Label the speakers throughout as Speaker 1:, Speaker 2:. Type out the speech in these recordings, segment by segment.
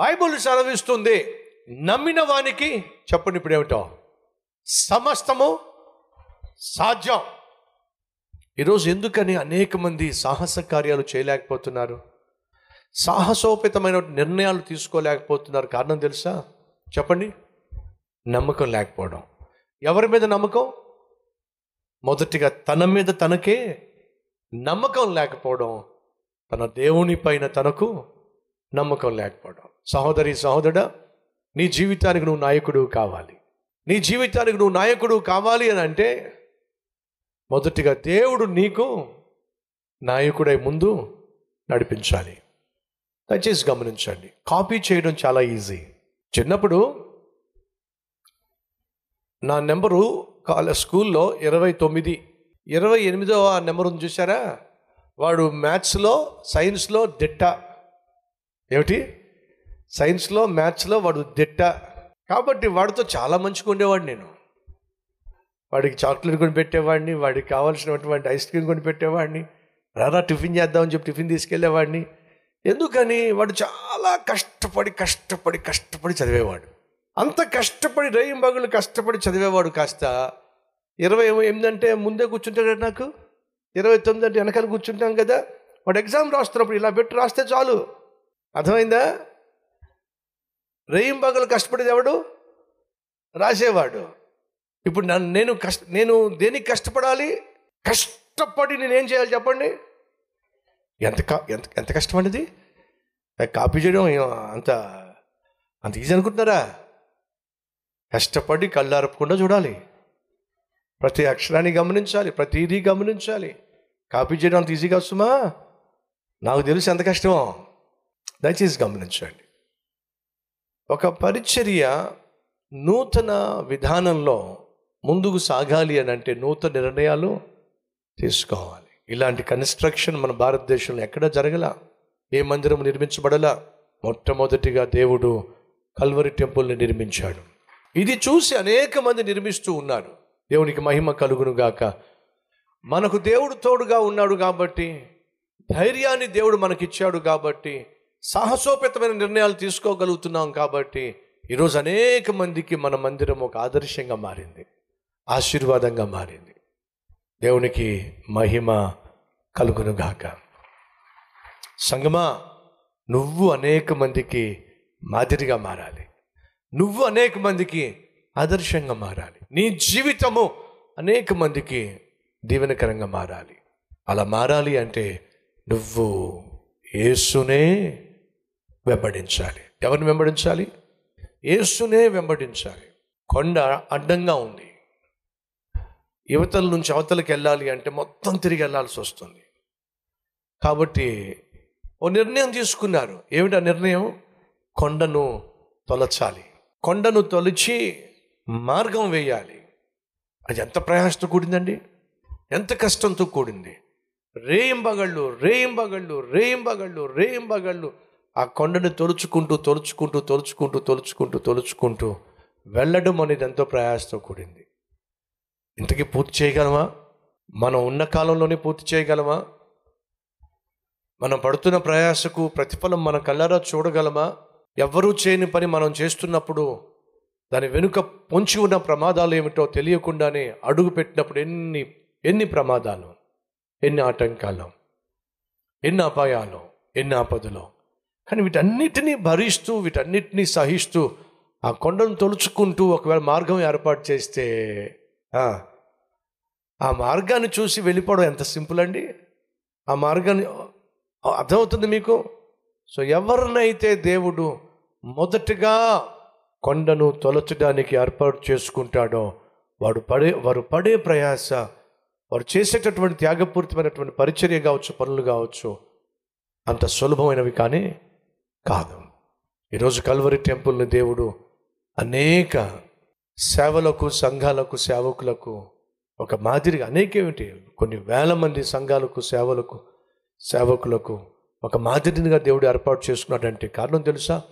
Speaker 1: Bible సెలవిస్తుంది నమ్మిన వానికి చెప్పండి ఇప్పుడు ఏమిటో. సమస్తము సాధ్యం. ఈరోజు ఎందుకని అనేక మంది సాహస కార్యాలు చేయలేకపోతున్నారు? సాహసోపేతమైన నిర్ణయాలు తీసుకోలేకపోతున్నారు. కారణం తెలుసా? చెప్పండి. నమ్మకం లేకపోవడం. ఎవరి మీద నమ్మకం? మొదటిగా తన మీద తనకే నమ్మకం లేకపోవడం. తన దేవుని పైన తనకు నమ్మకం లేకపోవడం. సహోదరి సహోదరుడా నీ జీవితానికి నువ్వు నాయకుడు కావాలి. నీ జీవితానికి నువ్వు నాయకుడు కావాలి అని అంటే మొదటిగా దేవుడు నీకు నాయకుడై ముందు నడిపించాలి. దయచేసి గమనించండి. కాపీ చేయడం చాలా ఈజీ. చిన్నప్పుడు నా నెంబరు కాలేజ్ స్కూల్లో ఇరవై తొమ్మిది ఇరవై ఎనిమిదో ఆ నెంబర్ ఉంది చూసారా వాడు మ్యాథ్స్లో సైన్స్లో దిట్ట. ఏమిటి? సైన్స్లో మ్యాథ్స్లో వాడు దిట్ట. కాబట్టి వాడితో చాలా మంచిగా ఉండేవాడు నేను. వాడికి చాక్లెట్ కొని పెట్టేవాడిని వాడికి కావాల్సినటువంటి ఐస్ క్రీమ్ కొని పెట్టేవాడిని రారా టిఫిన్ చేద్దామని చెప్పి టిఫిన్ తీసుకెళ్ళేవాడిని. ఎందుకని? వాడు చాలా కష్టపడి కష్టపడి కష్టపడి చదివేవాడు. అంత కష్టపడి రేయం బగులు కష్టపడి చదివేవాడు కాస్త. ఇరవై ఎనిమిది అంటే ముందే కూర్చుంటాడు నాకు. ఇరవై తొమ్మిది అంటే వెనకాల కూర్చుంటాం కదా. వాడు ఎగ్జామ్ రాస్తున్నప్పుడు ఇలా పెట్టి రాస్తే చాలు. అర్థమైందా? రేయం పగలు కష్టపడేది ఎవడు? రాసేవాడు. ఇప్పుడు నన్ను నేను కష్ట నేను దేనికి కష్టపడాలి? కష్టపడి నేనేం చేయాలి చెప్పండి? ఎంత ఎంత ఎంత ఎంత కష్టపడింది కాపీ చేయడం అంత అంత ఈజీ అనుకుంటున్నారా? కష్టపడి కళ్ళారపకుండా చూడాలి. ప్రతి అక్షరాన్ని గమనించాలి ప్రతిదీ గమనించాలి. కాపీ చేయడం అంత ఈజీగా వస్తుమా నాకు తెలుసు ఎంత కష్టమో. దయచేసి గమనించండి. ఒక పరిచర్య నూతన విధానంలో ముందుకు సాగాలి అని అంటే నూతన నిర్ణయాలు తీసుకోవాలి. ఇలాంటి కన్స్ట్రక్షన్ మన భారతదేశంలో ఎక్కడ జరగల ఏ మందిరం నిర్మించబడలా మొట్టమొదటిగా దేవుడు కల్వరి టెంపుల్ని నిర్మించాడు. ఇది చూసి అనేక మంది నిర్మిస్తూ ఉన్నారు. దేవునికి మహిమ కలుగును గాక. మనకు దేవుడు తోడుగా ఉన్నాడు కాబట్టి ధైర్యాన్ని దేవుడు మనకిచ్చాడు కాబట్టి సాహసోపేతమైన నిర్ణయాలు తీసుకోగలుగుతున్నాం కాబట్టి ఈరోజు అనేక మందికి మన మందిరం ఒక ఆదర్శంగా మారింది ఆశీర్వాదంగా మారింది. దేవునికి మహిమ కలుగును గాక సంగమా నువ్వు అనేక మందికి మాదిరిగా మారాలి. నువ్వు అనేక మందికి ఆదర్శంగా మారాలి. నీ జీవితము అనేక మందికి దీవెనకరంగా మారాలి. అలా మారాలి అంటే నువ్వు యేసునే వెంబడించాలి. ఎవరిని వెంబడించాలి? యేసునే వెంబడించాలి. కొండ అడ్డంగా ఉంది. యువతల నుంచి అవతలకి వెళ్ళాలి అంటే మొత్తం తిరిగి వెళ్ళాల్సి వస్తుంది. కాబట్టి ఓ నిర్ణయం తీసుకున్నారు. ఏమిటా నిర్ణయం? కొండను తొలచాలి. కొండను తొలిచి మార్గం వేయాలి. అది ఎంత ప్రయాసంతో కూడిందండి? ఎంత కష్టంతో కూడింది? రేయింబగళ్ళు రేయింబగళ్ళు రేయింబగళ్ళు రేయింబగళ్ళు ఆ కొండను తొలుచుకుంటూ తొలుచుకుంటూ తొలుచుకుంటూ తొలుచుకుంటూ తొలుచుకుంటూ వెళ్ళడం అనేది ఎంతో ప్రయాసతో కూడింది. ఇంతకీ పూర్తి చేయగలమా? మనం ఉన్న కాలంలోనే పూర్తి చేయగలమా? మనం పడుతున్న ప్రయాసకు ప్రతిఫలం మన కళ్ళారా చూడగలమా? ఎవ్వరూ చేయని పని మనం చేస్తున్నప్పుడు దాని వెనుక పొంచి ఉన్న ప్రమాదాలు ఏమిటో తెలియకుండానే అడుగు పెట్టినప్పుడు ఎన్ని ఎన్ని ప్రమాదాలు ఎన్ని ఆటంకాలు ఎన్ని అపాయాలు ఎన్ని ఆపదలు కానీ వీటన్నిటినీ భరిస్తూ వీటన్నిటినీ సహిస్తూ ఆ కొండను తొలుచుకుంటూ ఒకవేళ మార్గం ఏర్పాటు చేస్తే ఆ, మార్గాన్ని చూసి వెళ్ళిపోవడం ఎంత సింపుల్ అండి? ఆ మార్గాన్ని అర్థమవుతుంది మీకు? సో ఎవరినైతే దేవుడు మొదటగా కొండను తొలచడానికి ఏర్పాటు చేసుకుంటాడో వాడు పడే వారు పడే ప్రయాస వారు చేసేటటువంటి త్యాగపూరితమైనటువంటి పరిచర్య కావచ్చు పనులు కావచ్చు అంత సులభమైనవి కానీ కాదు. ఈరోజు కల్వరి టెంపుల్ని దేవుడు అనేక సేవలకు సంఘాలకు సేవకులకు ఒక మాదిరిగా అనేకేమిటి కొన్ని వేల మంది సంఘాలకు సేవలకు సేవకులకు ఒక మాదిరిగా దేవుడు ఏర్పాటు చేసుకున్నాడంటే కారణం తెలుసా?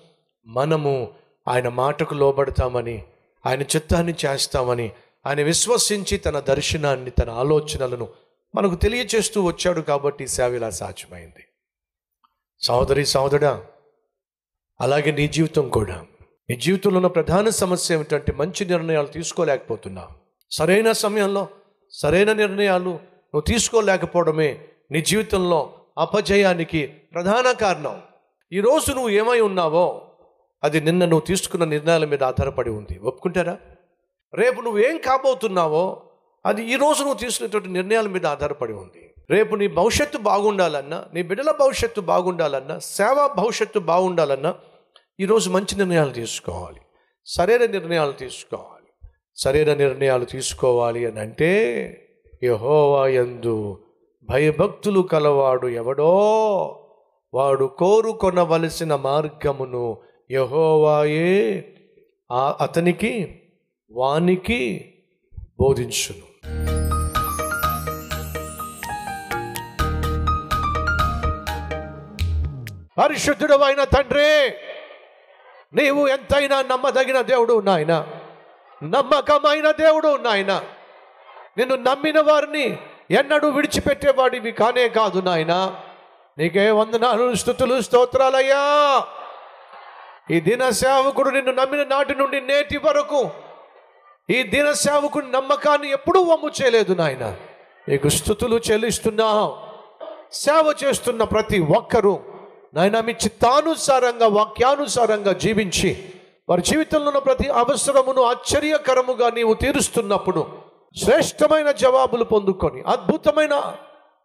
Speaker 1: మనము ఆయన మాటకు లోబడతామని ఆయన చిత్తాన్ని చేస్తామని ఆయన విశ్వసించి తన దర్శనాన్ని తన ఆలోచనలను మనకు తెలియచేస్తూ వచ్చాడు కాబట్టి సేవ ఇలా సాధ్యమైంది. సహోదరి సహోదరా అలాగే నీ జీవితం కూడా. నీ జీవితంలో ఉన్న ప్రధాన సమస్య ఏమిటంటే మంచి నిర్ణయాలు తీసుకోలేకపోతున్నావు సరైన సమయంలో సరైన నిర్ణయాలు నువ్వు తీసుకోలేకపోవడమే నీ జీవితంలో అపజయానికి ప్రధాన కారణం. ఈరోజు నువ్వు ఏమై ఉన్నావో అది నిన్న నువ్వు తీసుకున్న నిర్ణయాల మీద ఆధారపడి ఉంది. ఒప్పుకుంటారా? రేపు నువ్వేం కాబోతున్నావో అది ఈ రోజు నువ్వు తీసుకునేటువంటి నిర్ణయాల మీద ఆధారపడి ఉంది. రేపు నీ భవిష్యత్తు బాగుండాలన్నా నీ బిడ్డల భవిష్యత్తు బాగుండాలన్నా సేవ భవిష్యత్తు బాగుండాలన్నా ఈరోజు మంచి నిర్ణయాలు తీసుకోవాలి. సరైన నిర్ణయాలు తీసుకోవాలి. సరైన నిర్ణయాలు తీసుకోవాలి అని అంటే యహోవా ఎందు భయభక్తులు కలవాడు ఎవడో వాడు కోరుకొనవలసిన మార్గమును యహోవాయే ఆ అతనికి వానికి బోధించును. పరిశుద్ధుడు అయిన తండ్రి! నీవు ఎంతైనా నమ్మదగిన దేవుడు నాయన. నమ్మకమైన దేవుడు నాయన. నిన్ను నమ్మిన వారిని ఎన్నడూ విడిచిపెట్టేవాడివి కానే కాదు నాయన. నీకే వందనాలు స్థుతులు స్తోత్రాలయ్యా. ఈ దిన సేవకుడు నిన్ను నమ్మిన నాటి నుండి నేటి వరకు ఈ దిన సేవకుని నమ్మకాన్ని ఎప్పుడూ వమ్ము చేయలేదు నాయన. నీకు స్థుతులు చెల్లిస్తున్నాం సేవ చేస్తున్న ప్రతి ఒక్కరూ నాయన మీ చిత్తానుసారంగా వాక్యానుసారంగా జీవించి వారి జీవితంలో ఉన్న ప్రతి అవసరమును ఆశ్చర్యకరముగా నీవు తీరుస్తున్నప్పుడు శ్రేష్టమైన జవాబులు పొందుకొని అద్భుతమైన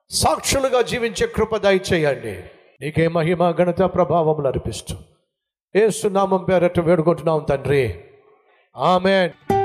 Speaker 1: సాక్షులుగా జీవించే కృప దయచేయండి. నీకే మహిమ ఘనత ప్రభావములు అర్పిస్తూ. ఏసునామం పేరట్టు వేడుకుంటున్నాం తండ్రి. ఆమెన్.